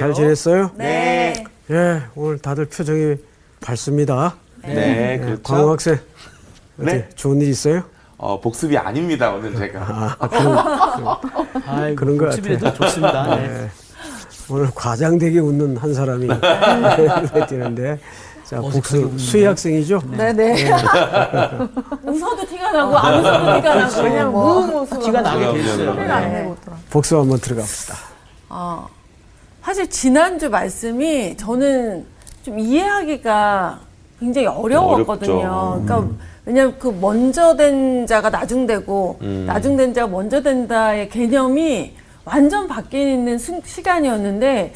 잘 지냈어요? 네. 예, 오늘 다들 표정이 밝습니다. 네, 예, 그렇죠. 광호 학생. 네. 좋은 일 있어요? 어, 복습이 아닙니다, 오늘 제가. 아, 그런, 아이고, 그런 것 복습이라도 좋습니다. 네. 예. 오늘 과장되게 웃는 한 사람이 눈에 띄는데. 자, 복수. 수희 학생이죠? 네네. 웃어도 티가 나고 안 웃어도 티가 나고 그냥 무무수 티가 나게 그럼요, 됐어요. 그럼요. 안 내고 있더라. 복수 한번 들어가 봅시다. 어, 사실 지난주 말씀이 저는 좀 이해하기가 굉장히 어려웠거든요. 어렵죠. 그러니까 왜냐하면 그 먼저 된 자가 나중되고 음. 나중된 자가 먼저 된다의 개념이 완전 바뀌는 순- 시간이었는데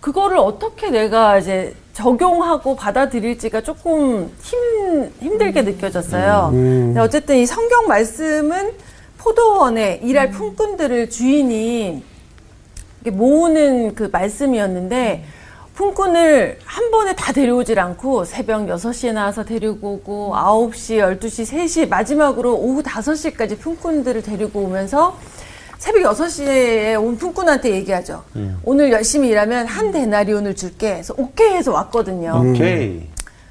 그거를 어떻게 내가 이제 적용하고 받아들일지가 조금 힘, 힘들게 느껴졌어요. 근데 어쨌든 이 성경 말씀은 포도원에 일할 품꾼들을 주인이 모으는 그 말씀이었는데 품꾼을 한 번에 다 데려오질 않고 새벽 6시에 나와서 데리고 오고 9시, 12시, 3시 마지막으로 오후 5시까지 품꾼들을 데리고 오면서 새벽 6시에 온 품꾼한테 얘기하죠. 오늘 열심히 일하면 한 데나리온을 줄게. 그래서 오케이 해서 왔거든요. 오케이.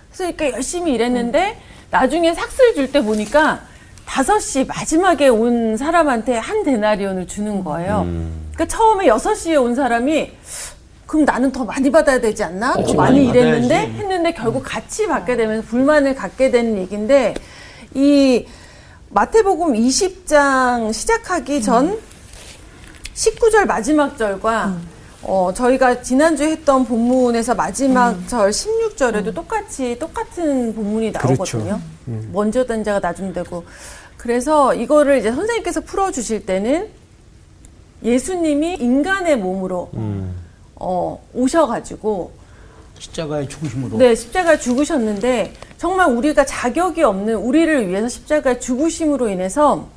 그래서 이렇게 열심히 일했는데 나중에 삭스를 줄 때 보니까 5시 마지막에 온 사람한테 한 데나리온을 주는 거예요. 음. 그러니까 처음에 6시에 온 사람이 그럼 나는 더 많이 받아야 되지 않나? 더 그치, 많이 많이 일했는데 받아야지. 했는데 결국 같이 받게 되면서 불만을 갖게 되는 얘기인데 이 마태복음 20장 시작하기 전 19절 마지막 절과 어, 저희가 지난주에 했던 본문에서 마지막 절 16절에도 똑같이 똑같은 본문이 나오거든요. 먼저 된 자가 나중 되고. 그래서 이거를 이제 선생님께서 풀어주실 때는 예수님이 인간의 몸으로 음. 어, 오셔가지고 십자가의 죽으심으로. 네, 십자가에 죽으셨는데 정말 우리가 자격이 없는 우리를 위해서 십자가에 죽으심으로 인해서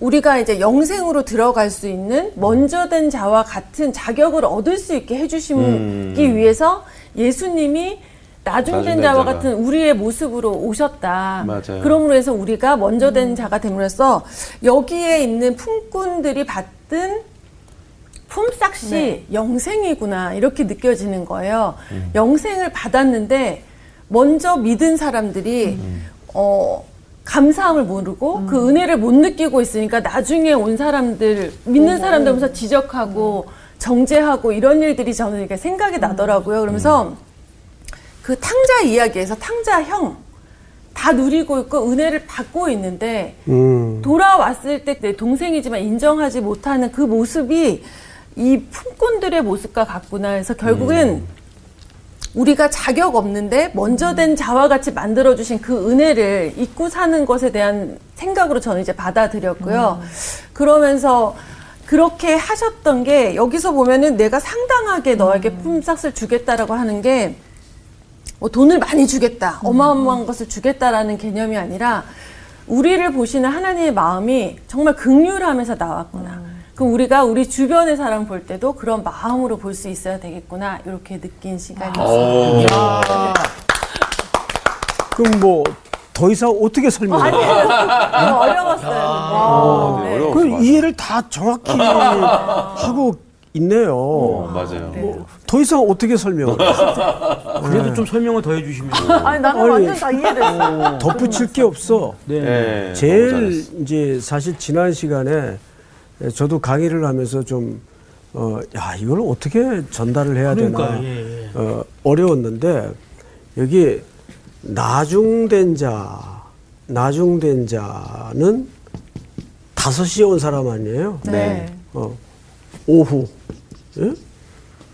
우리가 이제 영생으로 들어갈 수 있는 먼저 된 자와 같은 자격을 얻을 수 있게 해주시기 음. 위해서 예수님이 나중된 자와 자가. 같은 우리의 모습으로 오셨다. 맞아요. 그러므로 해서 우리가 먼저 된 자가 됨으로써 여기에 있는 품꾼들이 받은 품삯이 영생이구나 이렇게 느껴지는 거예요. 영생을 받았는데 먼저 믿은 사람들이 어 감사함을 모르고 그 은혜를 못 느끼고 있으니까 나중에 온 사람들 믿는 사람들 보면서 지적하고 정죄하고 이런 일들이 저는 이렇게 생각이 나더라고요. 그러면서 그 탕자 이야기에서 탕자 형 다 누리고 있고 은혜를 받고 있는데 음, 돌아왔을 때 내 동생이지만 인정하지 못하는 그 모습이 이 품꾼들의 모습과 같구나. 해서 결국은 우리가 자격 없는데 먼저 된 자와 같이 만들어 주신 그 은혜를 잊고 사는 것에 대한 생각으로 저는 이제 받아들였고요. 그러면서 그렇게 하셨던 게 여기서 보면은 내가 상당하게 너에게 품삯을 주겠다라고 하는 게 뭐 돈을 많이 주겠다, 어마어마한 것을 주겠다라는 개념이 아니라 우리를 보시는 하나님의 마음이 정말 극률하면서 나왔구나. 그럼 우리가 우리 주변의 사람 볼 때도 그런 마음으로 볼 수 있어야 되겠구나. 이렇게 느낀 시간이었어요. 오. 그럼 뭐 더 이상 어떻게 설명해? 너무 어려웠어요. 어, 네, 네. 어려웠어. 그. 이해를 다 정확히 하고 있네요. 어, 맞아요. 더 이상 어떻게 설명을? 그래도 좀 설명을 더 해주시면. 아니 나는 아니, 완전 다 이해됐어. 덧붙일 게 없어. 네. 네, 너무 제일. 이제 사실 지난 시간에 저도 강의를 하면서 좀 어, 야, 이걸 어떻게 전달을 해야 그러니까, 되나 예, 예. 어, 어려웠는데 여기 나중된 자, 나중된 자는 다섯 시에 온 사람 아니에요? 네. 어, 오후. 예?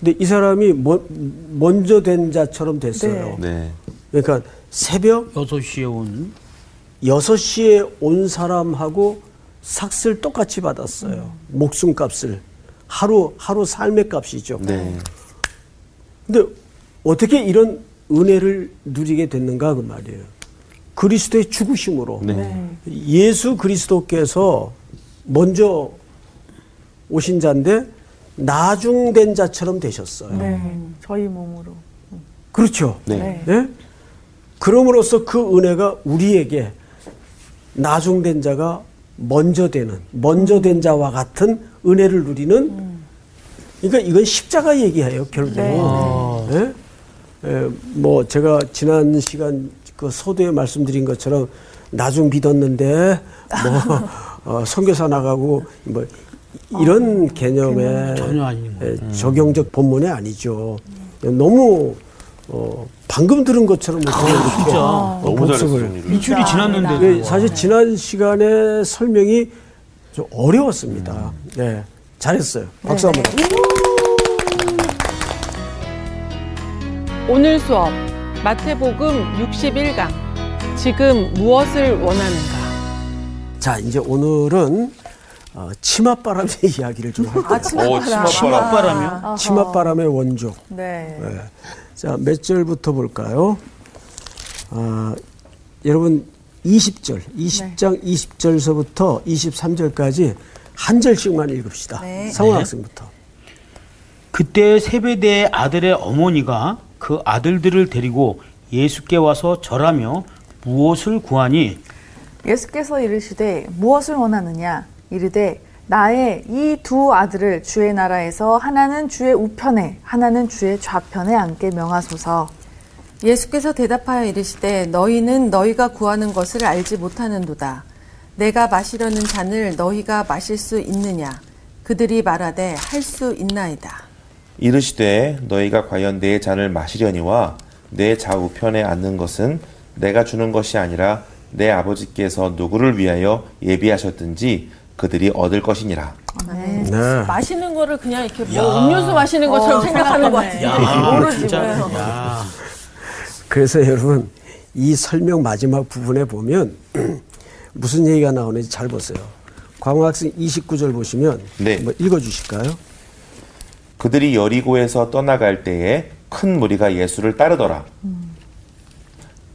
근데 이 사람이 먼, 먼저 된 자처럼 됐어요. 네. 그러니까 새벽 6시에 온. 6시에 온 사람하고 삭슬 똑같이 받았어요. 목숨 값을. 하루, 하루 삶의 값이죠. 네. 근데 어떻게 이런 은혜를 누리게 됐는가 그 말이에요. 그리스도의 죽으심으로. 네. 예수 그리스도께서 먼저 오신 자인데 나중된 자처럼 되셨어요. 네, 저희 몸으로. 그렇죠. 네. 예? 그럼으로써 그 은혜가 우리에게 나중된 자가 먼저 되는, 먼저 된 자와 같은 은혜를 누리는 그러니까 이건 십자가 얘기예요, 결국. 네. 예? 예, 뭐 제가 지난 시간 그 소도에 말씀드린 것처럼 나중 믿었는데 뭐 어, 선교사 나가고 뭐 이런 개념의 전혀 아닌 거. 예, 적용적 본문이 아니죠. 너무 어, 방금 들은 것처럼 이렇게 진짜. 어, 너무 복습을 잘했어요. 일주일이 지났는데. 그 사실 지난 시간에 설명이 좀 어려웠습니다. 네, 잘했어요. 박수 한번. 오늘 수업 마태복음 61강 지금 무엇을 원하는가? 자, 이제 오늘은 어, 치맛바람의 이야기를 좀 할게요. 아, 오, 치맛바람. 치맛바람이요? 치맛바람의 원조. 네. 네. 자, 몇 절부터 볼까요? 아, 여러분 20절, 20장 20절서부터 23절까지 한 절씩만 읽읍시다. 네. 네. 학생부터. 그때 세베대의 아들의 어머니가 그 아들들을 데리고 예수께 와서 절하며 무엇을 구하니 예수께서 이르시되 무엇을 원하느냐 이르되 나의 이 두 아들을 주의 나라에서 하나는 주의 우편에 하나는 주의 좌편에 앉게 명하소서 예수께서 대답하여 이르시되 너희는 너희가 구하는 것을 알지 못하는도다. 내가 마시려는 잔을 너희가 마실 수 있느냐? 그들이 말하되 할 수 있나이다. 이르시되 너희가 과연 내 잔을 마시려니와 내 좌우편에 앉는 것은 내가 주는 것이 아니라 내 아버지께서 누구를 위하여 예비하셨든지 그들이 얻을 것이니라. 네. 네. 마시는 거를 그냥 이렇게 뭐 음료수 마시는 것처럼 생각하는 것 같아요. 야, 모르지 진짜. 뭐예요. 야. 그래서 여러분 이 설명 마지막 부분에 보면 무슨 얘기가 나오는지 잘 보세요. 광학생 29절 보시면 네. 한번 읽어주실까요? 그들이 여리고에서 떠나갈 때에 큰 무리가 예수를 따르더라.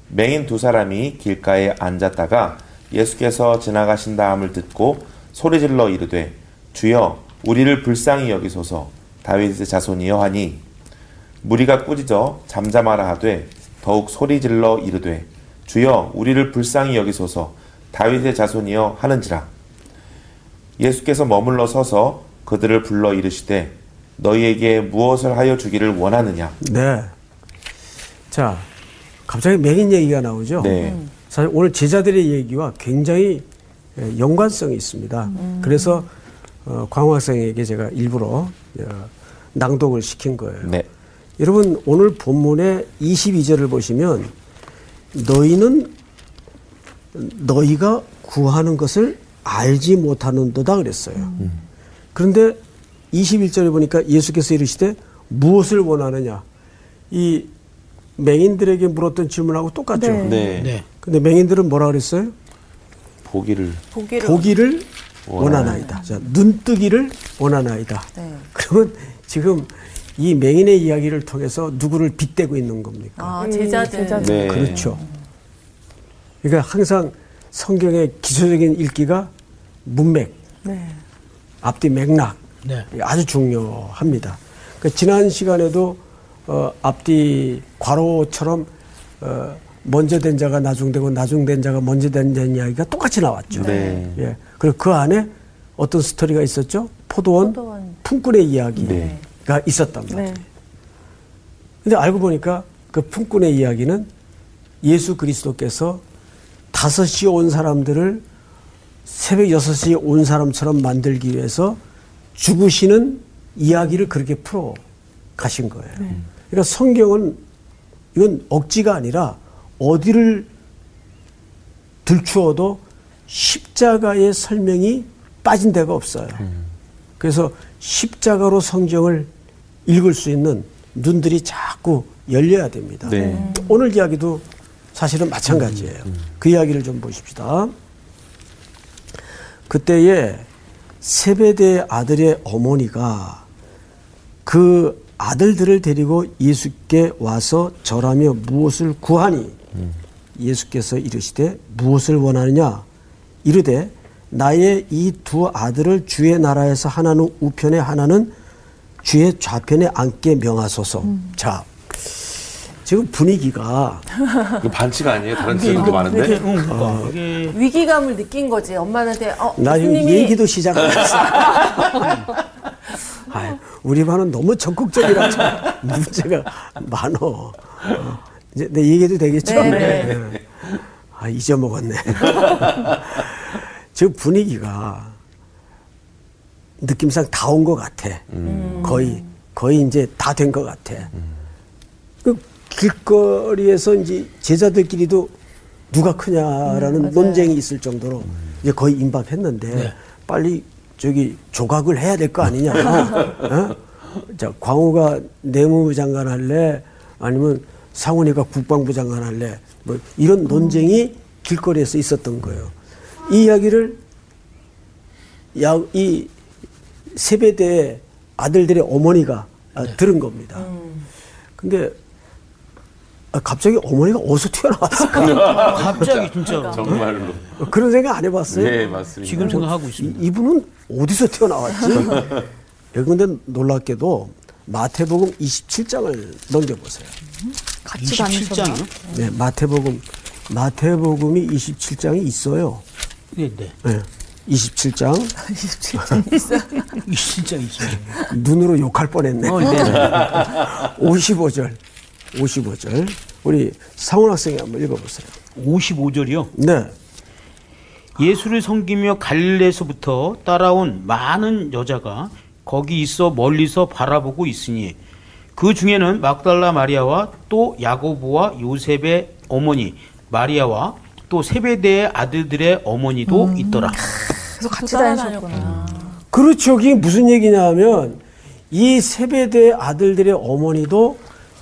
맹인 두 사람이 길가에 앉았다가 예수께서 지나가신다함을 듣고 소리질러 이르되 주여 우리를 불쌍히 여기소서 다윗의 자손이여 하니 무리가 꾸짖어 잠잠하라 하되 더욱 소리질러 이르되 주여 우리를 불쌍히 여기소서 다윗의 자손이여 하는지라 예수께서 머물러 서서 그들을 불러 이르시되 너희에게 무엇을 하여 주기를 원하느냐 네. 자, 갑자기 맹인 얘기가 나오죠. 네. 사실 오늘 제자들의 얘기와 굉장히 예, 연관성이 있습니다. 그래서 어, 광학생에게 제가 일부러 어, 낭독을 시킨 거예요. 네. 여러분 오늘 본문의 22절을 보시면 너희는 너희가 구하는 것을 알지 못하는도다 그랬어요. 그런데 21절에 보니까 예수께서 이르시되 무엇을 원하느냐? 이 맹인들에게 물었던 질문하고 똑같죠. 네. 네. 네. 근데 맹인들은 뭐라 그랬어요? 보기를 보기를 보기를 원하나이다. 자, 눈뜨기를 원하나이다. 네. 그러면 지금 이 맹인의 이야기를 통해서 누구를 빗대고 있는 겁니까? 아, 제자들. 제자들. 네. 그렇죠. 그러니까 항상 성경의 기초적인 읽기가 문맥, 네. 앞뒤 맥락 네. 아주 중요합니다. 그 지난 시간에도 어, 앞뒤 괄호처럼 어, 먼저 된 자가 나중되고 나중된 자가 먼저 된 자 이야기가 똑같이 나왔죠. 네. 예. 그리고 그 안에 어떤 스토리가 있었죠? 포도원, 포도원. 품꾼의 이야기가 네. 있었단 말이에요. 네. 근데 알고 보니까 그 품꾼의 이야기는 예수 그리스도께서 다섯 시에 온 사람들을 새벽 여섯 시에 온 사람처럼 만들기 위해서 죽으시는 이야기를 그렇게 풀어 가신 거예요. 그러니까 성경은 이건 억지가 아니라 어디를 들추어도 십자가의 설명이 빠진 데가 없어요. 그래서 십자가로 성경을 읽을 수 있는 눈들이 자꾸 열려야 됩니다. 네. 오늘 이야기도 사실은 마찬가지예요. 그 이야기를 좀 보십시다. 그때에 세베대의 아들의 어머니가 그 아들들을 데리고 예수께 와서 절하며 무엇을 구하니 예수께서 이르시되 무엇을 원하느냐 이르되 나의 이 두 아들을 주의 나라에서 하나는 우편에 하나는 주의 좌편에 앉게 명하소서. 자, 지금 분위기가 반칙 아니에요? 다른 이게 친구도 이게 많은데? 응, 그러니까 이게 위기감을 느낀 거지. 엄마한테 어, 나 지금 교수님이 얘기도 시작 안 했어. 아이, 우리 반은 너무 적극적이라 참 문제가 많어. 어, 이제 내 얘기해도 되겠죠? 네, 네. 아, 잊어먹었네. 저 분위기가 느낌상 다 온 것 같아. 거의, 거의 이제 다 된 것 같아. 그 길거리에서 이제 제자들끼리도 누가 크냐라는 논쟁이 있을 정도로 이제 거의 임박했는데 빨리 저기 조각을 해야 될 거 아니냐. 어? 자, 광우가 내무부 장관 할래? 아니면 상훈이가 국방부 장관 할래? 뭐 이런 논쟁이 길거리에서 있었던 거예요. 이 이야기를 야, 이 세배대 아들들의 어머니가 아, 들은 겁니다. 근데 아, 갑자기 어머니가 어디서 튀어나왔을까? 갑자기 진짜로 정말로. 그런 생각 안 해봤어요? 네, 맞습니다. 지금 생각하고 이, 있습니다. 이 분은 어디서 튀어나왔지? 근데 놀랍게도 마태복음 27장을 넘겨보세요. 같이 다니셨나? 27장이요? 네, 마태복음, 마태복음이 27장이 있어요. 네, 네. 네, 27장. 27장 있습니다. 눈으로 욕할 뻔했네. 어, 네. 55절. 55절. 우리 상훈 학생이 한번 읽어보세요. 55절이요. 네. 예수를 섬기며 갈릴레에서부터 따라온 많은 여자가 거기 있어 멀리서 바라보고 있으니 그 중에는 막달라 마리아와 또 야고보와 요셉의 어머니 마리아와 또 세베대의 아들들의 어머니도 있더라. 그래서 같이. 다니셨구나. 그렇죠. 그게 무슨 얘기냐 하면 이 세배대 아들들의 어머니도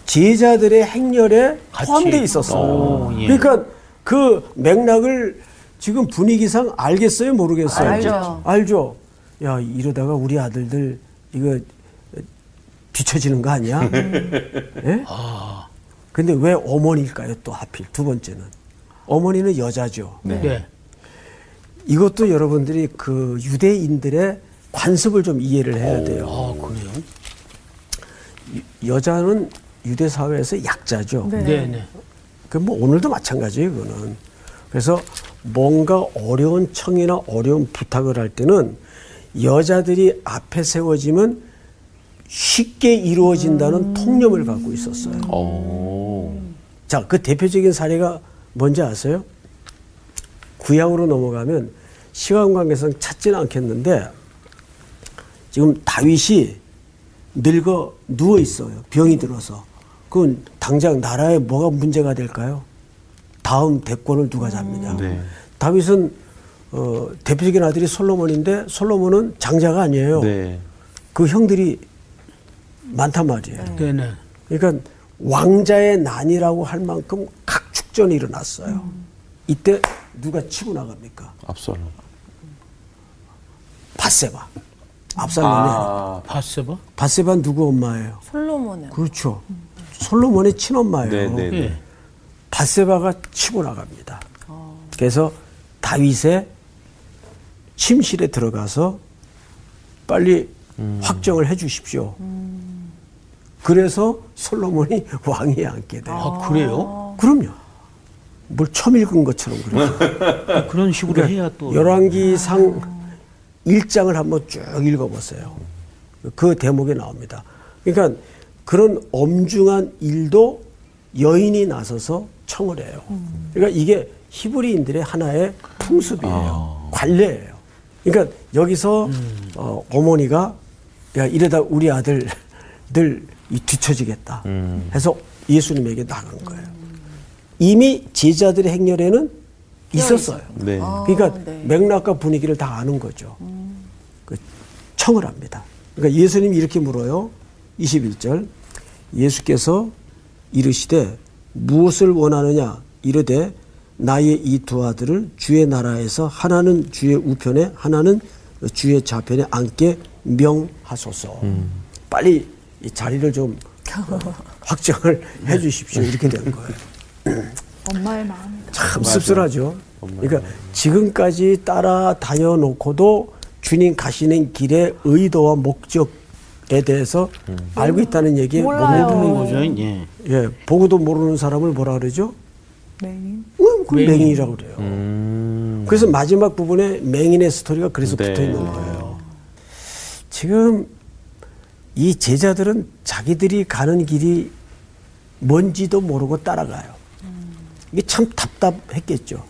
제자들의 행렬에. 포함되어 있었어요. 오, 예. 그러니까 그 맥락을 지금 분위기상 알겠어요? 모르겠어요? 알죠. 알죠. 야, 이러다가 우리 아들들 이거 뒤처지는 거 아니야? 예? 근데 왜 어머니일까요? 또 하필 두 번째는. 어머니는 여자죠. 네. 이것도 여러분들이 그 유대인들의 관습을 좀 이해를 해야 돼요. 아, 그래요? 여자는 유대 사회에서 약자죠. 네. 네, 네. 그뭐 오늘도 마찬가지예요, 그거는. 그래서 뭔가 어려운 청이나 어려운 부탁을 할 때는 여자들이 앞에 세워지면 쉽게 이루어진다는 통념을 갖고 있었어요. 오. 자, 그 대표적인 사례가 뭔지 아세요? 구약으로 넘어가면 시간 관계상 찾지는 않겠는데 지금 다윗이 늙어 누워 있어요. 병이 들어서. 그건 당장 나라에 뭐가 문제가 될까요? 다음 대권을 누가 잡느냐. 네. 다윗은 어, 대표적인 아들이 솔로몬인데 솔로몬은 장자가 아니에요. 네. 그 형들이 많단 말이에요. 네, 네. 그러니까 왕자의 난이라고 할 만큼 각축전이 일어났어요. 이때 누가 치고 나갑니까? 앞서는. 바세바. 압살롬이. 아. 바세바? 바세바 누구 엄마예요? 솔로몬은 그렇죠. 솔로몬의 친엄마예요. 네, 네, 네. 예. 바세바가 치고 나갑니다. 그래서 다윗의 침실에 들어가서 빨리 확정을 해 주십시오. 그래서 솔로몬이 왕위에 앉게 돼요. 아, 그래요? 그럼요. 뭘 처음 읽은 것처럼 그래요. 그런 식으로 해야 또. 열왕기상 1장을 한번 쭉 읽어보세요. 그 대목에 나옵니다. 그러니까 그런 엄중한 일도 여인이 나서서 청을 해요. 그러니까 이게 히브리인들의 하나의 풍습이에요. 관례예요. 그러니까 여기서 어, 어머니가 야 이러다 우리 아들들 이 뒤처지겠다 해서 예수님에게 나간 거예요. 이미 제자들의 행렬에는 있었어요. 네. 그러니까 네. 맥락과 분위기를 다 아는 거죠. 그 청을 합니다. 그러니까 예수님이 이렇게 물어요. 21절. 예수께서 이르시되 무엇을 원하느냐 이르되 나의 이 두 아들을 주의 나라에서 하나는 주의 우편에 하나는 주의 좌편에 앉게 명하소서. 빨리 이 자리를 좀 어, 확정을 해 주십시오. 이렇게 된 거예요. 엄마의 마음이다. 참 씁쓸하죠. 그러니까 지금까지 따라 다녀 놓고도 주님 가시는 길의 의도와 목적에 대해서 알고 있다는 얘기에? 그런 거죠. 예. 예, 보고도 모르는 사람을 뭐라 그러죠? 맹인. 음, 그 맹인. 맹인 이라고 그래요. 음. 그래서 마지막 부분에 맹인의 스토리가 그래서 네. 붙어 있는 거예요. 지금 이 제자들은 자기들이 가는 길이 뭔지도 모르고 따라가요. 이게 참 답답했겠죠.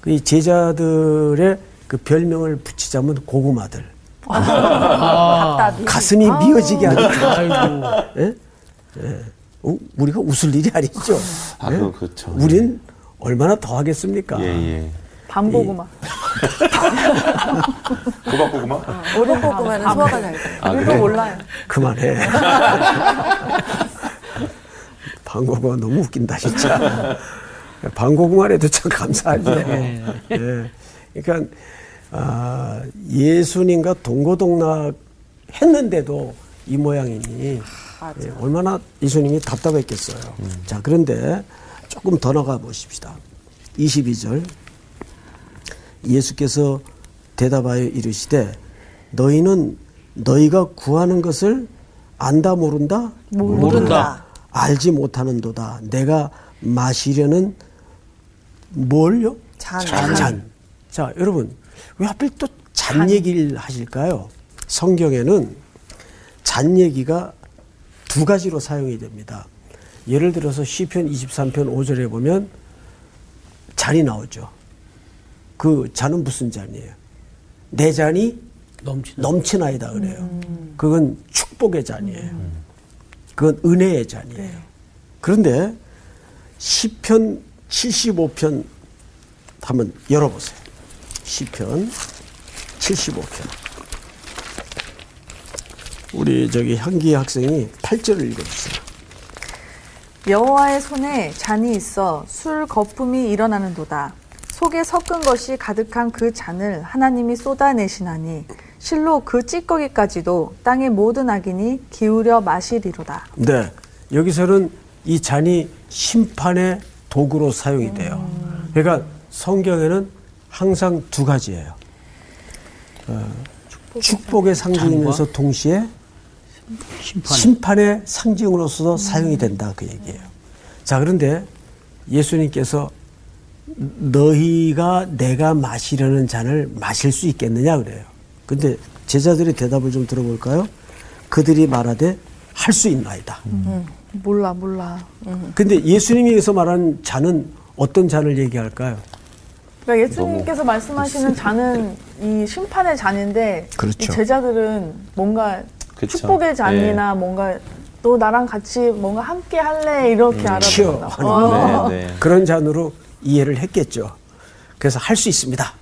그 제자들의 그 별명을 붙이자면 고구마들. 답답이. 가슴이 미어지게 하는. 예? 예. 어, 우리가 웃을 일이 아니죠. 아, 예? 그렇죠. 우린 얼마나 더 하겠습니까? 예, 예. 밤고구마. 호박고구마? 오른 고구마는 소화가 잘 돼. 아, 그래? 몰라요. 그만해. 방고구마 너무 웃긴다, 진짜. 방고구마를 해도 참 감사하지. 예. 그러니까, 아, 예수님과 동고동락 했는데도 이 모양이니 예, 얼마나 예수님이 답답했겠어요. 자, 그런데 조금 더 나가 보십시다. 22절. 예수께서 대답하여 이르시되 너희는 너희가 구하는 것을 안다 모른다? 모른다. 알지 못하는도다. 내가 마시려는 뭘요? 잔. 잔. 자 여러분 왜 하필 또 잔 얘기를 하실까요? 성경에는 잔 얘기가 두 가지로 사용이 됩니다. 예를 들어서 시편 23편 5절에 보면 잔이 나오죠 그 잔은 무슨 잔이에요? 내 잔이 넘치는. 넘치나이다 그래요. 그건 축복의 잔이에요. 그건 은혜의 잔이에요. 그런데 시편 75편 한번 열어보세요. 시편 75편. 우리 저기 향기 학생이 8절을 읽어주세요. 여호와의 손에 잔이 있어 술 거품이 일어나는도다. 속에 섞은 것이 가득한 그 잔을 하나님이 쏟아내시나니 실로 그 찌꺼기까지도 땅의 모든 악인이 기울여 마시리로다. 네. 여기서는 이 잔이 심판의 도구로 사용이 돼요. 그러니까 성경에는 항상 두 가지예요. 어, 축복의 상징이면서 동시에 심판. 심판의 상징으로서도 사용이 된다 그 얘기예요. 자 그런데 예수님께서 너희가 내가 마시려는 잔을 마실 수 있겠느냐 그래요. 근데 제자들의 대답을 좀 들어볼까요? 그들이 말하되 할 수 있나이다. 몰라 몰라. 근데 예수님이 여기서 말하는 잔은 어떤 잔을 얘기할까요? 그러니까 예수님께서 말씀하시는 잔은 이 심판의 잔인데 그렇죠. 이 제자들은 뭔가 그쵸. 축복의 잔이나 뭔가 또 나랑 같이 뭔가 함께 할래 이렇게 알아보나. 하는 어. 네, 네. 그런 잔으로 이해를 했겠죠. 그래서 할 수 있습니다.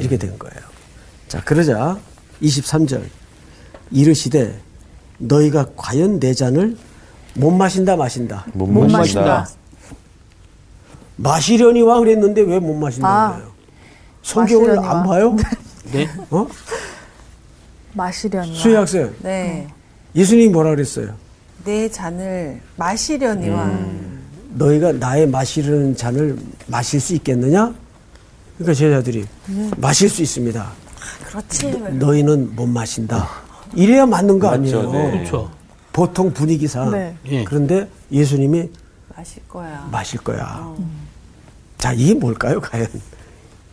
이렇게 된 거예요. 자, 그러자 23절 이르시되 너희가 과연 내 잔을 못 마신다 마신다. 못, 못 마신다. 마신다. 마시려니와 그랬는데 왜 못 마신다는 아, 거예요? 성경을 마시려니와. 안 봐요? 네. 어? 마시려니와. 수혜 학생, 네. 예수님이 뭐라 그랬어요? 내 잔을 마시려니와 너희가 나의 마시려는 잔을 마실 수 있겠느냐? 그러니까 제자들이 마실 수 있습니다. 그렇지. 너 희는 못 마신다. 이래야 맞는 거 맞죠, 아니에요. 네. 그렇죠. 보통 분위기상. 네. 예. 그런데 예수님이 마실 거야. 마실 거야. 자, 이게 뭘까요, 과연?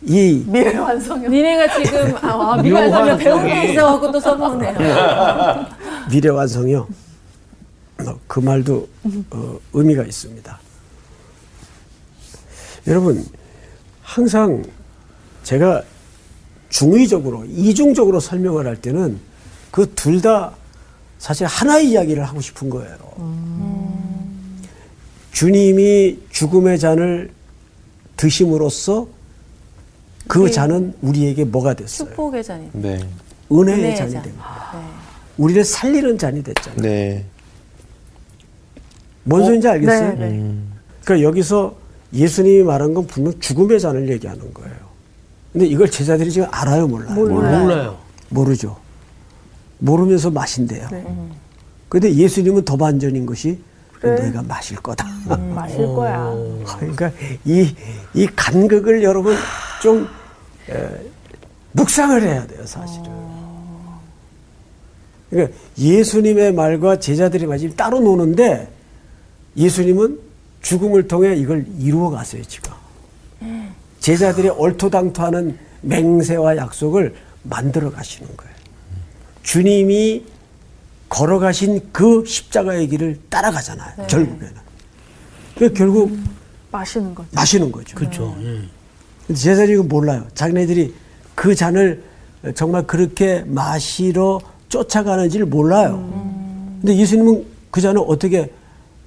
이 미래 완성형. 니네가 지금 아, 아, 묘한 설명 배운 게 있어갖고 또 써먹네요. 미래 완성이요. 어, 그 말도 어, 의미가 있습니다. 여러분, 항상 제가 중의적으로, 이중적으로 설명을 할 때는 그 둘 다 사실 하나의 이야기를 하고 싶은 거예요. 주님이 죽음의 잔을 드심으로써 그 우리- 잔은 우리에게 뭐가 됐어요? 축복의 잔이. 네. 은혜의 은혜의 잔이 잔. 됩니다. 네. 우리를 살리는 잔이 됐잖아요. 네. 뭔 소리인지 알겠어요? 네, 네. 그러니까 여기서 예수님이 말한 건 분명 죽음의 잔을 얘기하는 거예요. 근데 이걸 제자들이 지금 알아요, 몰라요? 몰라요. 몰라요. 모르죠. 모르면서 마신대요. 네. 근데 예수님은 더 반전인 것이 그래. 내가 마실 거다. 마실 거야. 그러니까 이, 이 간극을 여러분 좀 에, 묵상을 해야 돼요, 사실은. 그러니까 예수님의 말과 제자들의 말이 따로 노는데 예수님은 죽음을 통해 이걸 이루어 가세요, 지금. 제자들이 얼토당토하는 맹세와 약속을 만들어 가시는 거예요. 주님이 걸어가신 그 십자가의 길을 따라가잖아요. 결국에는. 그 결국 마시는 거죠. 마시는 거죠. 그렇죠. 예. 근데 제자들이 이거 몰라요. 자기네들이 그 잔을 정말 그렇게 마시러 쫓아가는지를 몰라요. 근데 예수님은 그 잔을 어떻게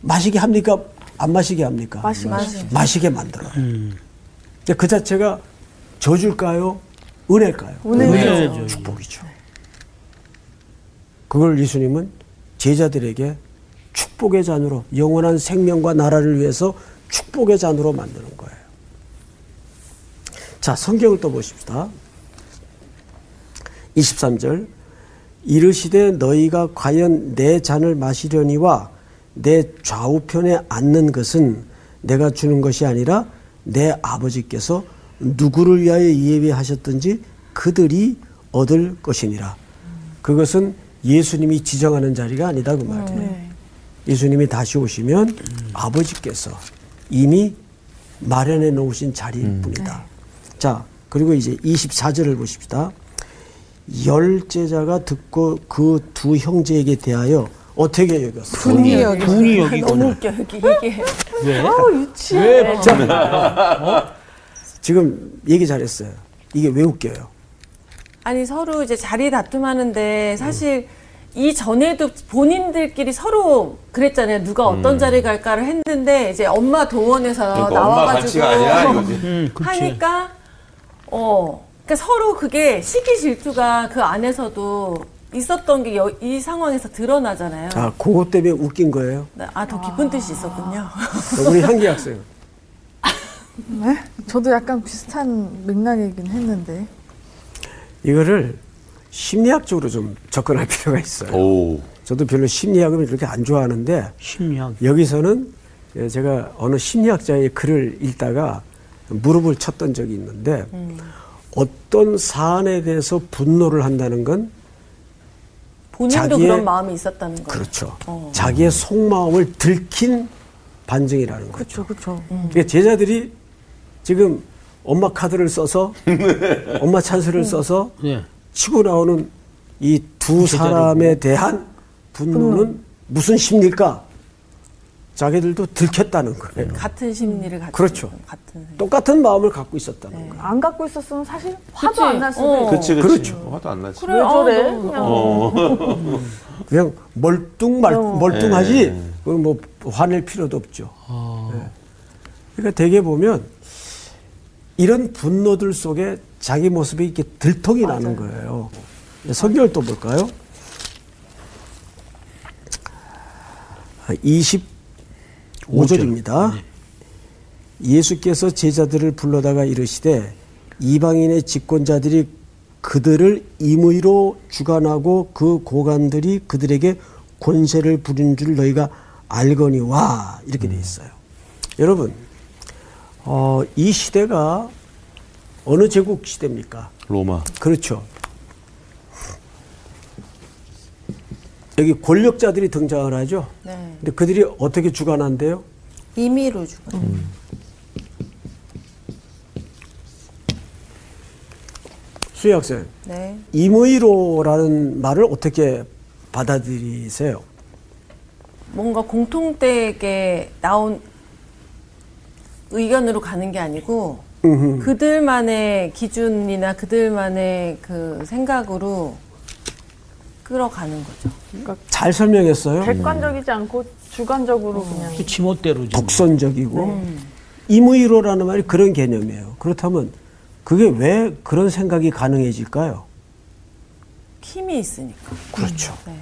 마시게 합니까? 안 마시게 합니까? 마시게 마시게. 마시게 만들어요. 근데 그 자체가 저줄까요? 은혜일까요? 은혜죠. 축복이죠. 그걸 예수님은 제자들에게 축복의 잔으로 영원한 생명과 나라를 위해서 축복의 잔으로 만드는 거예요. 자, 성경을 또 보십시다. 23절. 이르시되 너희가 과연 내 잔을 마시려니와 내 좌우편에 앉는 것은 내가 주는 것이 아니라 내 아버지께서 누구를 위하여 예비하셨든지 그들이 얻을 것이니라. 그것은 예수님이 지정하는 자리가 아니다 그 말이에요. 네. 예수님이 다시 오시면 아버지께서 이미 마련해 놓으신 자리일 뿐이다. 자, 그리고 이제 24절을 보십시다. 열 제자가 듣고 그 두 형제에게 대하여 어떻게 여겼어요? 분이 여기 분이 너무 여기구나. 웃겨 여기 이게 왜? 유치해. 지금 얘기 잘했어요. 이게 왜 웃겨요? 아니 서로 이제 자리 다툼하는데 사실 이 전에도 본인들끼리 서로 그랬잖아요. 누가 어떤 자리 갈까를 했는데 이제 엄마 도원에서 그러니까 나와가지고 아니야 이거지. 음. 하니까 어 그러니까 서로 그게 시기 질투가 그 안에서도 있었던 게 이 상황에서 드러나잖아요. 아, 그것 때문에 웃긴 거예요. 아더 깊은 뜻이 있었군요. 우리 향기 학생. 네? 저도 약간 비슷한 맥락이긴 했는데. 이거를 심리학적으로 좀 접근할 필요가 있어요. 오. 저도 별로 심리학을 그렇게 안 좋아하는데 심리학. 여기서는 예, 제가 어느 심리학자의 글을 읽다가 무릎을 쳤던 적이 있는데 어떤 사안에 대해서 분노를 한다는 건 본인도 자기의- 그런 마음이 있었다는 거예요. 그렇죠. 어. 자기의 속마음을 들킨 반증이라는 거죠. 그렇죠, 그렇죠. 그러니까 제자들이 지금 엄마 카드를 써서 엄마 찬스를 써서 예. 치고 나오는 이 두 사람에 대한 분노는 무슨 심리일까? 자기들도 들켰다는 거예요. 같은 심리를 가지고 그렇죠. 같은. 똑같은 마음을 갖고 있었다는 거예요. 안 갖고 있었으면 사실 화도 그치? 안날 수도 어. 있고. 그치 그치. 그렇죠. 화도 안 나지. 그래, 왜 저래? 아, 그냥 어. 그냥 멀뚱말 어. 멀뚱하지. 네. 그건 뭐 화낼 필요도 없죠. 네. 그러니까 대개 보면 이런 분노들 속에 자기 모습이 이렇게 들통이 나는 거예요. 성경을 또 볼까요? 25절입니다. 예수께서 제자들을 불러다가 이르시되 이방인의 집권자들이 그들을 임의로 주관하고 그 고관들이 그들에게 권세를 부린 줄 너희가 알거니와 이렇게 돼 있어요. 여러분, 어, 이 시대가 어느 제국 시대입니까? 로마. 그렇죠. 여기 권력자들이 등장을 하죠. 네. 근데 그들이 어떻게 주관한대요? 임의로 주고. 수희 학생, 네. 임의로라는 말을 어떻게 받아들이세요? 뭔가 공통되게 나온 의견으로 가는 게 아니고 그들만의 기준이나 그들만의 그 생각으로 끌어가는 거죠. 잘 설명했어요. 객관적이지 않고 주관적으로 그냥 그 지멋대로지. 독선적이고 임의로라는 말이 그런 개념이에요. 그렇다면 그게 왜 그런 생각이 가능해질까요? 힘이 있으니까. 그렇죠. 네.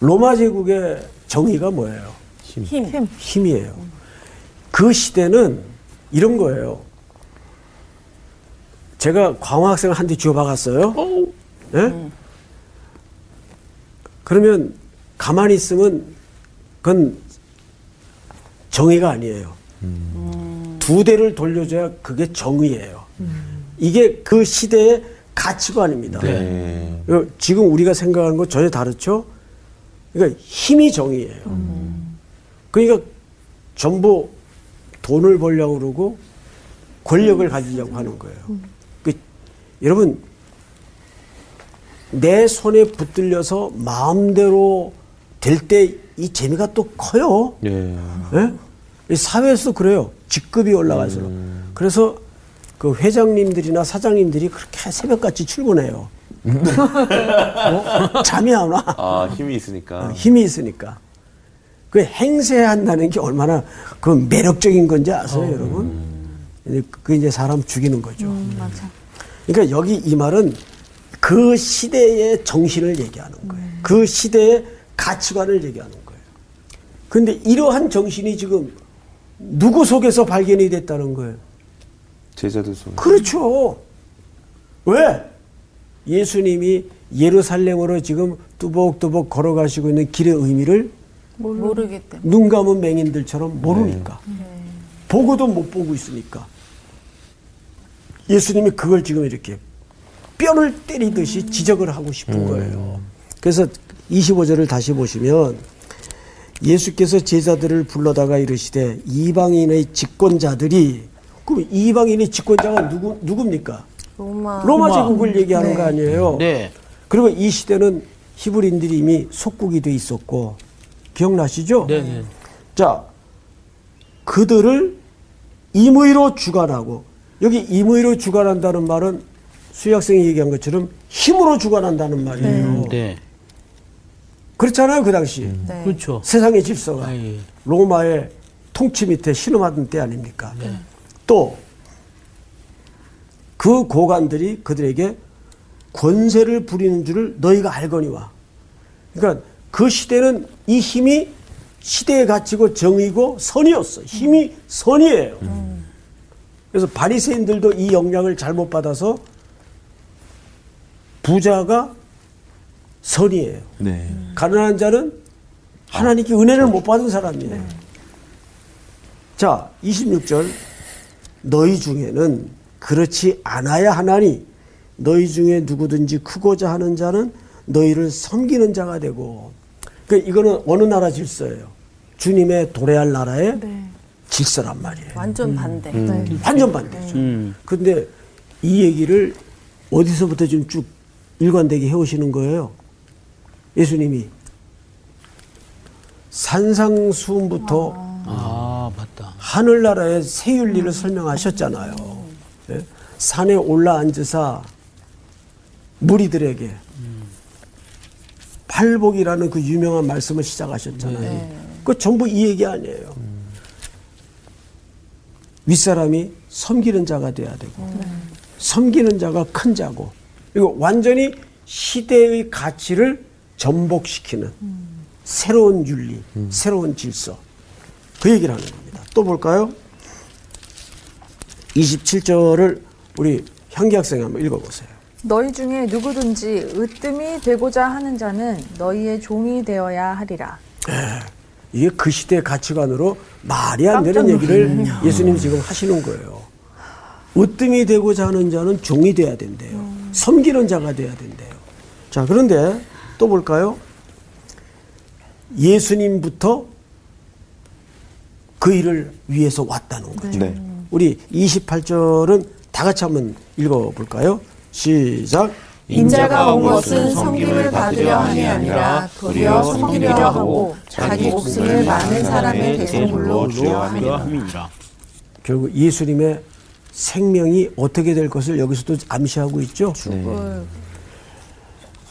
로마 제국의 정의가 뭐예요? 힘. 힘. 힘이에요. 그 시대는 이런 거예요. 제가 광화학생을 한 대 쥐어박았어요. 예? 그러면 가만히 있으면 그건 정의가 아니에요. 두 대를 돌려줘야 그게 정의예요. 이게 그 시대의 가치관입니다. 네. 어, 지금 우리가 생각하는 거 전혀 다르죠? 그러니까 힘이 정의예요. 그러니까 전부 돈을 벌려고 그러고 권력을 가지려고 하는 거예요. 그, 여러분, 내 손에 붙들려서 마음대로 될 때 이 재미가 또 커요. 예. 예? 이 사회에서 그래요. 직급이 올라가서. 그래서 그 회장님들이나 사장님들이 그렇게 새벽같이 출근해요. 어? 잠이 안 와. 아, 힘이 있으니까. 힘이 있으니까. 그 행세한다는 게 얼마나 그 매력적인 건지 아세요, 여러분? 근데 그 이제 사람 죽이는 거죠. 음, 맞아. 그러니까 여기 이 말은 그 시대의 정신을 얘기하는 거예요. 그 시대의 가치관을 얘기하는 거예요. 근데 이러한 정신이 지금 누구 속에서 발견이 됐다는 거예요. 제자들 속에. 그렇죠. 왜? 예수님이 예루살렘으로 지금 뚜벅뚜벅 걸어가시고 있는 길의 의미를 모르기 때문에. 눈 감은 맹인들처럼 모르니까. 보고도 못 보고 있으니까. 예수님이 그걸 지금 이렇게 뼈를 때리듯이 지적을 하고 싶은 거예요. 그래서 25절을 다시 보시면 예수께서 제자들을 불러다가 이르시되 이방인의 집권자들이 그럼 이방인의 집권자가 누구 누굽니까? 로마. 로마. 제국을 얘기하는 거 아니에요. 네. 그리고 이 시대는 히브리인들이 이미 속국이 돼 있었고 기억나시죠? 네. 네. 자, 그들을 임의로 주관하고 여기 임의로 주관한다는 말은 수학생이 얘기한 것처럼 힘으로 주관한다는 말이에요. 네. 그렇잖아요, 그 당시. 네. 그렇죠. 세상의 질서가 아, 예. 로마의 통치 밑에 신음하던 때 아닙니까? 또그 고관들이 그들에게 권세를 부리는 줄을 너희가 알거니와. 그러니까 그 시대는 이 힘이 시대의 가치고 정의고 선이었어. 힘이 선이에요. 그래서 바리새인들도 이 영향을 잘못 받아서 부자가 선이에요. 네. 가난한 자는 하나님께 은혜를 못 받은 사람이에요. 자, 26절. 너희 중에는 그렇지 않아야 하나니 너희 중에 누구든지 크고자 하는 자는 너희를 섬기는 자가 되고. 그 이거는 어느 나라 질서예요? 주님의 도래할 나라의 네. 질서란 말이에요. 완전 반대. 네. 완전 반대죠. 음. 근데 이 얘기를 어디서부터 지금 쭉 일관되게 해오시는 거예요? 예수님이 산상수훈부터 아, 맞다. 하늘나라의 새 윤리를 설명하셨잖아요. 예? 산에 올라앉으사 무리들에게 팔복이라는 그 유명한 말씀을 시작하셨잖아요. 그 전부 이 얘기 아니에요. 윗사람이 섬기는 자가 돼야 되고 섬기는 자가 큰 자고 그리고 완전히 시대의 가치를 전복시키는 새로운 윤리, 새로운 질서 그 얘기를 하는 겁니다. 또 볼까요? 27절을 우리 향기 학생이 한번 읽어보세요. 너희 중에 누구든지 으뜸이 되고자 하는 자는 너희의 종이 되어야 하리라. 이게 그 시대의 가치관으로 말이 안 되는 얘기를 예수님이 지금 하시는 거예요. 으뜸이 되고자 하는 자는 종이 돼야 된대요. 섬기는 자가 돼야 된대요. 자, 그런데 또 볼까요? 예수님부터 그 일을 위해서 왔다는 거죠. 네. 우리 28절은 다 같이 한번 읽어 볼까요? 시작. 인자가 온 것은 섬김을 받으려 함이 아니라 도리어 섬기려 하고 자기 목숨을 많은 사람의 대속물로 주려 함이라. 결국 예수님의 생명이 어떻게 될 것을 여기서도 암시하고 있죠. 죽을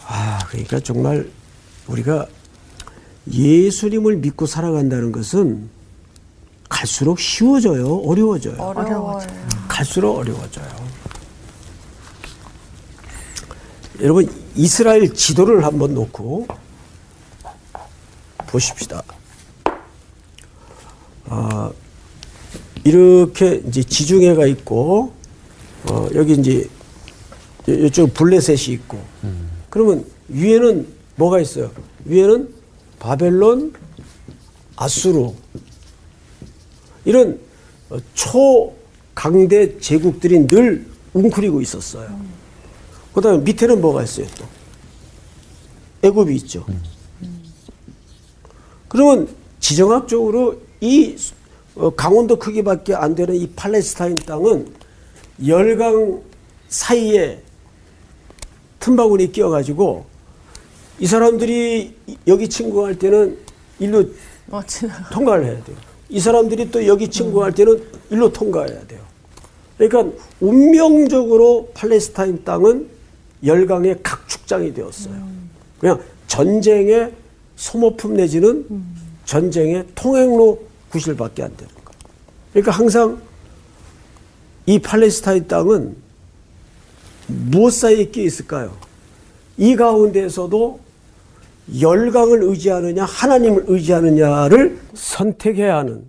아, 그러니까 정말 우리가 예수님을 믿고 살아간다는 것은 갈수록 쉬워져요, 어려워져요. 어려워요. 갈수록 어려워져요. 여러분 이스라엘 지도를 한번 놓고 보십시다. 아, 이렇게 이제 지중해가 있고 어, 여기 이제 이- 이쪽 블레셋이 있고 그러면 위에는 뭐가 있어요? 위에는 바벨론, 아수르 이런 어, 초강대 제국들이 늘 웅크리고 있었어요. 그다음에 밑에는 뭐가 있어요 또? 애굽이 있죠. 그러면 지정학적으로 이 어, 강원도 크기밖에 안 되는 이 팔레스타인 땅은 열강 사이에 틈바구니 끼어가지고 이 사람들이 여기 침공할 때는 일로 어. 통과를 해야 돼요. 이 사람들이 또 여기 침공할 때는 일로 통과해야 돼요. 그러니까 운명적으로 팔레스타인 땅은 열강의 각축장이 되었어요. 그냥 전쟁의 소모품 내지는 전쟁의 통행로 구실밖에 안 되는 거예요. 그러니까 항상 이 팔레스타인 땅은 무엇 사이에 끼어 있을까요? 이 가운데에서도 열강을 의지하느냐 하나님을 의지하느냐를 선택해야 하는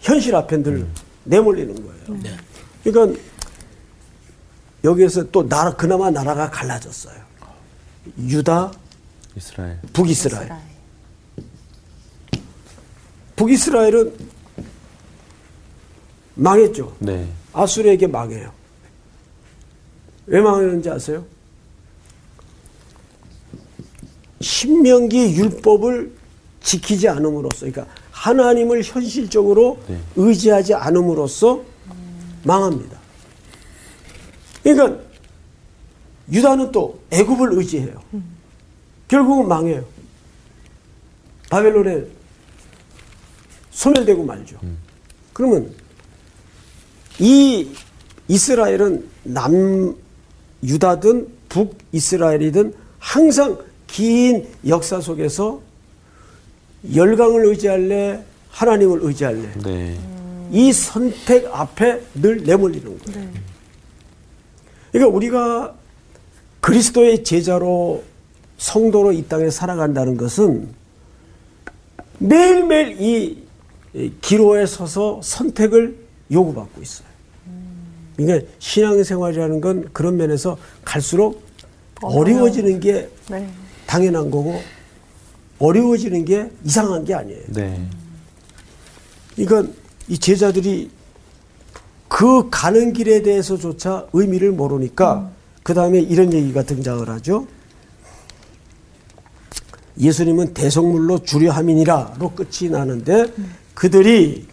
현실 앞에 늘 내몰리는 거예요. 그러니까 여기에서 또 나라 그나마 나라가 갈라졌어요. 유다, 이스라엘. 북이스라엘. 북이스라엘은 망했죠. 네. 아수르에게 망해요. 왜 망했는지 아세요? 신명기 율법을 지키지 않음으로써, 그러니까 하나님을 현실적으로 네. 의지하지 않음으로써 망합니다. 그러니까 유다는 또 애굽을 의지해요. 결국은 망해요. 바벨론에 소멸되고 말죠. 그러면 이 이스라엘은 남 유다든 북 이스라엘이든 항상 긴 역사 속에서 열강을 의지할래 하나님을 의지할래 네. 이 선택 앞에 늘 내몰리는 거예요. 그러니까 우리가 그리스도의 제자로 성도로 이 땅에 살아간다는 것은 매일매일 이 기로에 서서 선택을 요구받고 있어요. 그러니까 신앙생활이라는 건 그런 면에서 갈수록 어려워지는 게 네. 당연한 거고 어려워지는 게 이상한 게 아니에요. 네. 그러니까 이 제자들이 그 가는 길에 대해서조차 의미를 모르니까 그 다음에 이런 얘기가 등장을 하죠. 예수님은 대성물로 주려 함이니라로 끝이 나는데 그들이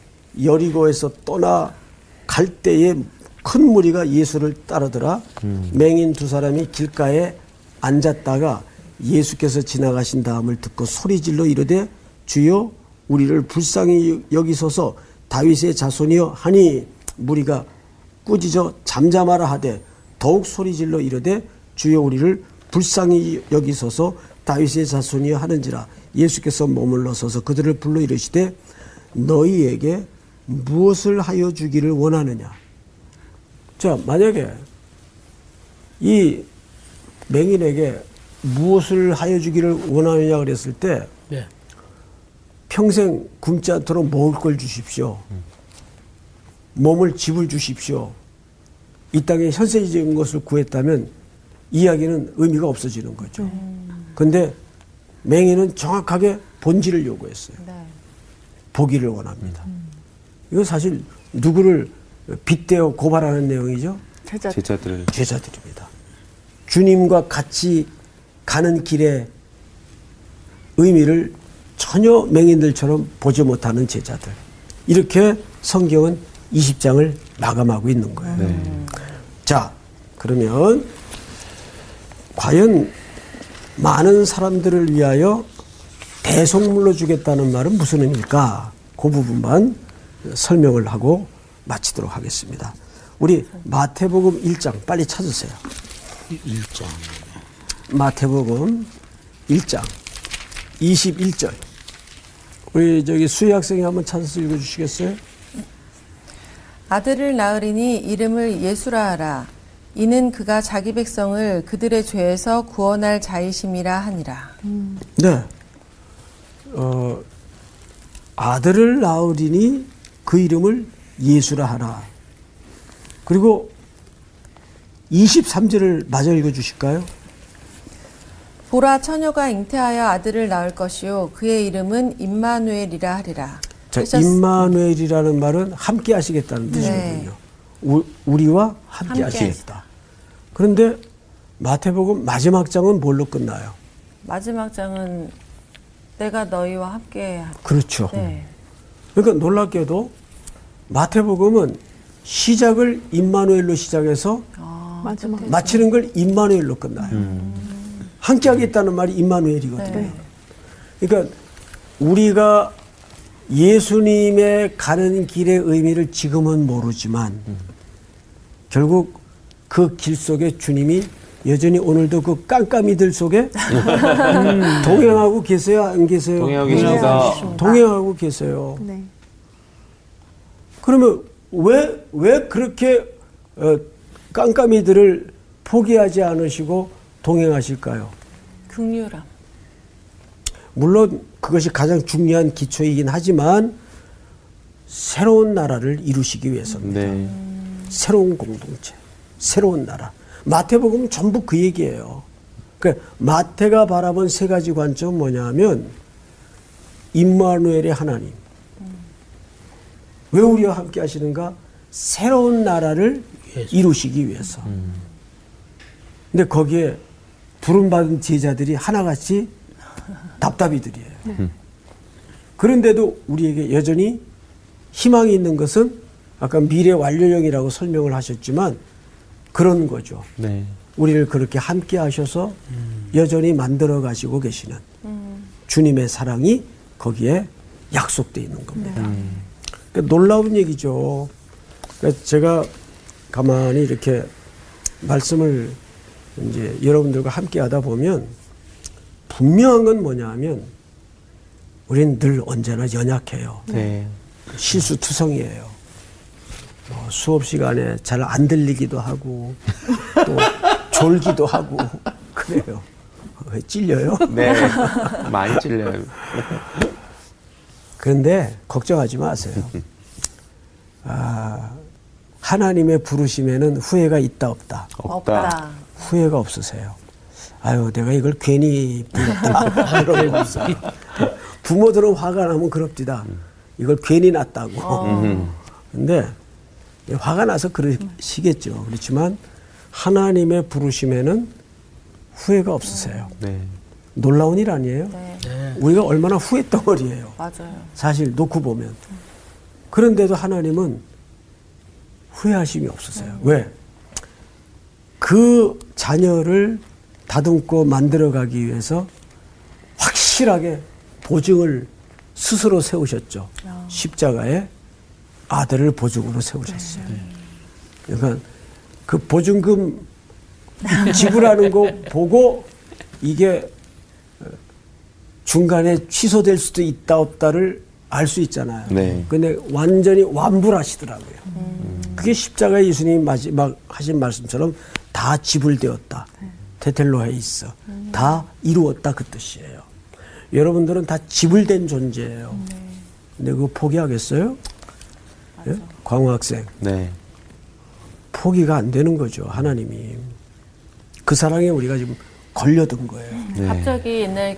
여리고에서 떠나 갈 때에 큰 무리가 예수를 따르더라. 맹인 두 사람이 길가에 앉았다가 예수께서 지나가신 다음을 듣고 소리질러 이르되 주여 우리를 불쌍히 여기소서. 다윗의 자손이여. 하니 무리가 꾸짖어 잠잠하라 하되 더욱 소리질러 이르되 주여 우리를 불쌍히 여기소서. 다윗의 자손이여 하는지라. 예수께서 머물러 서서 그들을 불러 이르시되 너희에게 무엇을 하여 주기를 원하느냐 자 만약에 이 맹인에게 무엇을 하여 주기를 원하느냐 그랬을 때 네. 평생 굶지 않도록 먹을 걸 주십시오. 몸을 집을 주십시오. 이 땅에 현세적인 것을 구했다면 이야기는 의미가 없어지는 거죠. 근데 맹인은 정확하게 본질을 요구했어요. 네. 보기를 원합니다. 이건 사실 누구를 빗대어 고발하는 내용이죠. 제자 제자들. 제자들입니다. 주님과 같이 가는 길의 의미를 전혀 맹인들처럼 보지 못하는 제자들. 이렇게 성경은 20장을 마감하고 있는 거예요. 네. 자, 그러면 과연 많은 사람들을 위하여 대속물로 주겠다는 말은 무슨 의미일까? 그 부분만 설명을 하고 마치도록 하겠습니다. 우리 마태복음 1장 빨리 찾으세요. 1장. 마태복음 1장 21절. 우리 저기 수희 학생이 한번 찾아서 읽어 주시겠어요? 아들을 낳으리니 이름을 예수라 하라. 이는 그가 자기 백성을 그들의 죄에서 구원할 자이심이라 하니라. 네. 어, 아들을 낳으리니 그 이름을 예수라 하라. 그리고 23절을 마저 읽어 주실까요? 보라 처녀가 잉태하여 아들을 낳을 것이요 그의 이름은 임마누엘이라 하리라. 자, 임마누엘이라는 말은 함께 하시겠다는 네. 뜻이거든요. 우, 우리와 함께, 함께 하시겠다. 그런데 마태복음 마지막 장은 뭘로 끝나요? 마지막 장은 내가 너희와 함께 하- 그렇죠. 네. 그러니까 놀랍게도 마태복음은 시작을 임마누엘로 시작해서 마지막 마치는 걸 임마누엘로 끝나요. 함께 하겠다는 말이 임마누엘이거든요. 네. 그러니까 우리가 예수님의 가는 길의 의미를 지금은 모르지만 결국 그 길 속에 주님이 여전히 오늘도 그 깜깜이들 속에 음, 동행하고 계세요? 안 계세요? 동행하고 계십니다. 동행하고 계세요. 네. 그러면 왜, 왜 그렇게 어, 깜깜이들을 포기하지 않으시고 동행하실까요? 극률함. 물론 그것이 가장 중요한 기초이긴 하지만 새로운 나라를 이루시기 위해서입니다. 네. 새로운 공동체, 새로운 나라. 마태복음은 전부 그 얘기예요. 그러니까 마태가 바라본 세 가지 관점은 뭐냐면 임마누엘의 하나님. 왜 우리와 함께 하시는가? 새로운 나라를 이루시기 위해서. 근데 거기에 부름받은 제자들이 하나같이 답답이들이에요. 그런데도 우리에게 여전히 희망이 있는 것은 아까 미래 완료형이라고 설명을 하셨지만 그런 거죠. 네. 우리를 그렇게 함께 하셔서 여전히 만들어 가시고 계시는 주님의 사랑이 거기에 약속되어 있는 겁니다. 그러니까 놀라운 얘기죠. 그러니까 제가 가만히 이렇게 말씀을 이제 여러분들과 함께 하다 보면 분명한 건 뭐냐 하면 우리는 늘 언제나 연약해요. 네. 실수투성이에요. 뭐 수업 시간에 잘 안 들리기도 하고 또 졸기도 하고 그래요. 왜 찔려요? 네. 많이 찔려요. 그런데 걱정하지 마세요. 아, 하나님의 부르심에는 후회가 있다 없다. 없다. 후회가 없으세요. 아유, 내가 이걸 괜히 불렀다. 부모들은 화가 나면 그럽디다. 이걸 괜히 났다고. 근데 화가 나서 그러시겠죠. 그렇지만 하나님의 부르심에는 후회가 없으세요. 네. 놀라운 일 아니에요? 네. 우리가 얼마나 후회 덩어리예요. 맞아요. 사실 놓고 보면. 그런데도 하나님은 후회하심이 없으세요. 왜? 그 자녀를 다듬고 만들어가기 위해서 확실하게 보증을 스스로 세우셨죠. 십자가에 아들을 보증으로 세우셨어요. 그러니까 그 보증금 지불하는 거 보고 이게 중간에 취소될 수도 있다 없다를 알 수 있잖아요. 네. 근데 완전히 완불하시더라고요. 그게 십자가 예수님이 마지막 하신 말씀처럼 다 지불되었다. 테텔로에 있어. 다 이루었다 그 뜻이에요. 여러분들은 다 지불된 존재예요. 근데 그거 포기하겠어요? 예? 광호 학생. 네. 포기가 안 되는 거죠. 하나님이. 그 사랑에 우리가 지금 걸려든 거예요. 네. 갑자기 옛날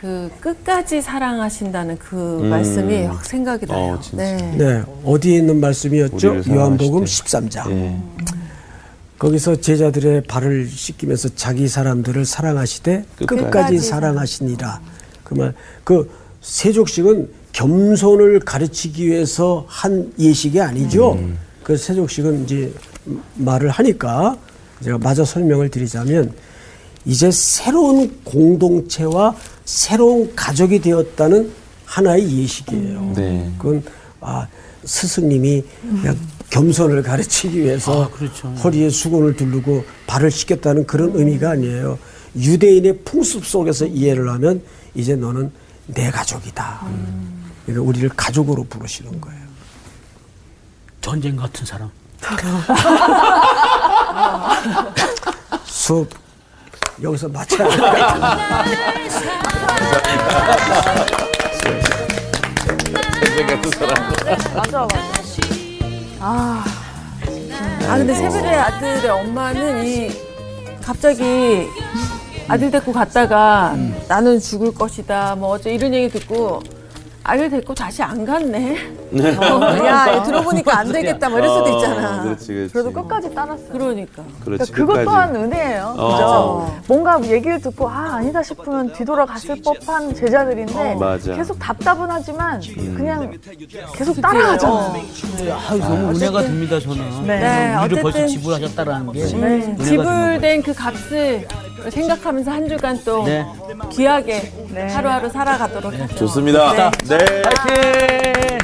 그 끝까지 사랑하신다는 그 말씀이 확 생각이 나요. 어. 네. 네. 어디에 있는 말씀이었죠? 요한복음 사랑하실 13장. 네. 거기서 제자들의 발을 씻기면서 자기 사람들을 사랑하시되 끝까지, 끝까지 사랑하시니라. 그 말, 그 세족식은 겸손을 가르치기 위해서 한 예식이 아니죠. 그 세족식은 이제 말을 하니까 제가 마저 설명을 드리자면 이제 새로운 공동체와 새로운 가족이 되었다는 하나의 예식이에요. 네. 그건 아 스승님이 그냥 겸손을 가르치기 위해서 아, 그렇죠. 허리에 수건을 두르고 발을 씻겼다는 그런 의미가 아니에요. 유대인의 풍습 속에서 이해를 하면 이제 너는 내 가족이다. 그러니까 우리를 가족으로 부르시는 거예요. 전쟁 같은 사람. 수업 여기서 마쳐야 될것 같아요. 맞아, 맞아. 아 근데 세벨의 아들의 엄마는 이 갑자기 아들 데리고 갔다가 나는 죽을 것이다 뭐 어째 이런 얘기 듣고 아들 데리고 다시 안 갔네. 어, 야얘 들어보니까 안 되겠다 뭐 이럴 수도 어, 있잖아. 그렇지, 그렇지. 그래도 끝까지 따랐어요. 그러니까. 그렇지. 그러니까 그것. 또한 은혜예요. 어. 그죠? 뭔가 얘기를 듣고 아 아니다 싶으면 뒤돌아갔을 법한 제자들인데 맞아. 계속 답답은 하지만 그냥 계속 따라가잖아요. 네, 아유, 너무 은혜가 됩니다, 저는. 네. 네, 우리를 벌써 지불하셨다라는 게. 네, 지불된 그 값을 생각하면서 한 주간 또 네. 귀하게 네. 하루하루 살아가도록 하죠. 좋습니다. 네. 파이팅!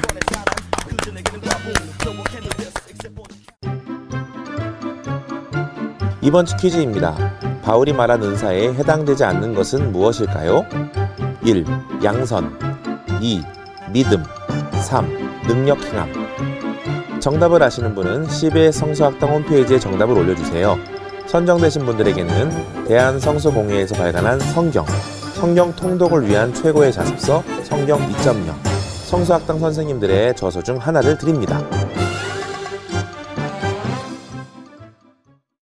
이번 주 퀴즈입니다. 바울이 말한 은사에 해당되지 않는 것은 무엇일까요? 1. 양선 2. 믿음 3. 능력 행함 정답을 아시는 분은 CBS 성서학당 홈페이지에 정답을 올려주세요. 선정되신 분들에게는 대한성서공회에서 발간한 성경, 성경 통독을 위한 최고의 자습서 성경 2.0, 성서학당 선생님들의 저서 중 하나를 드립니다.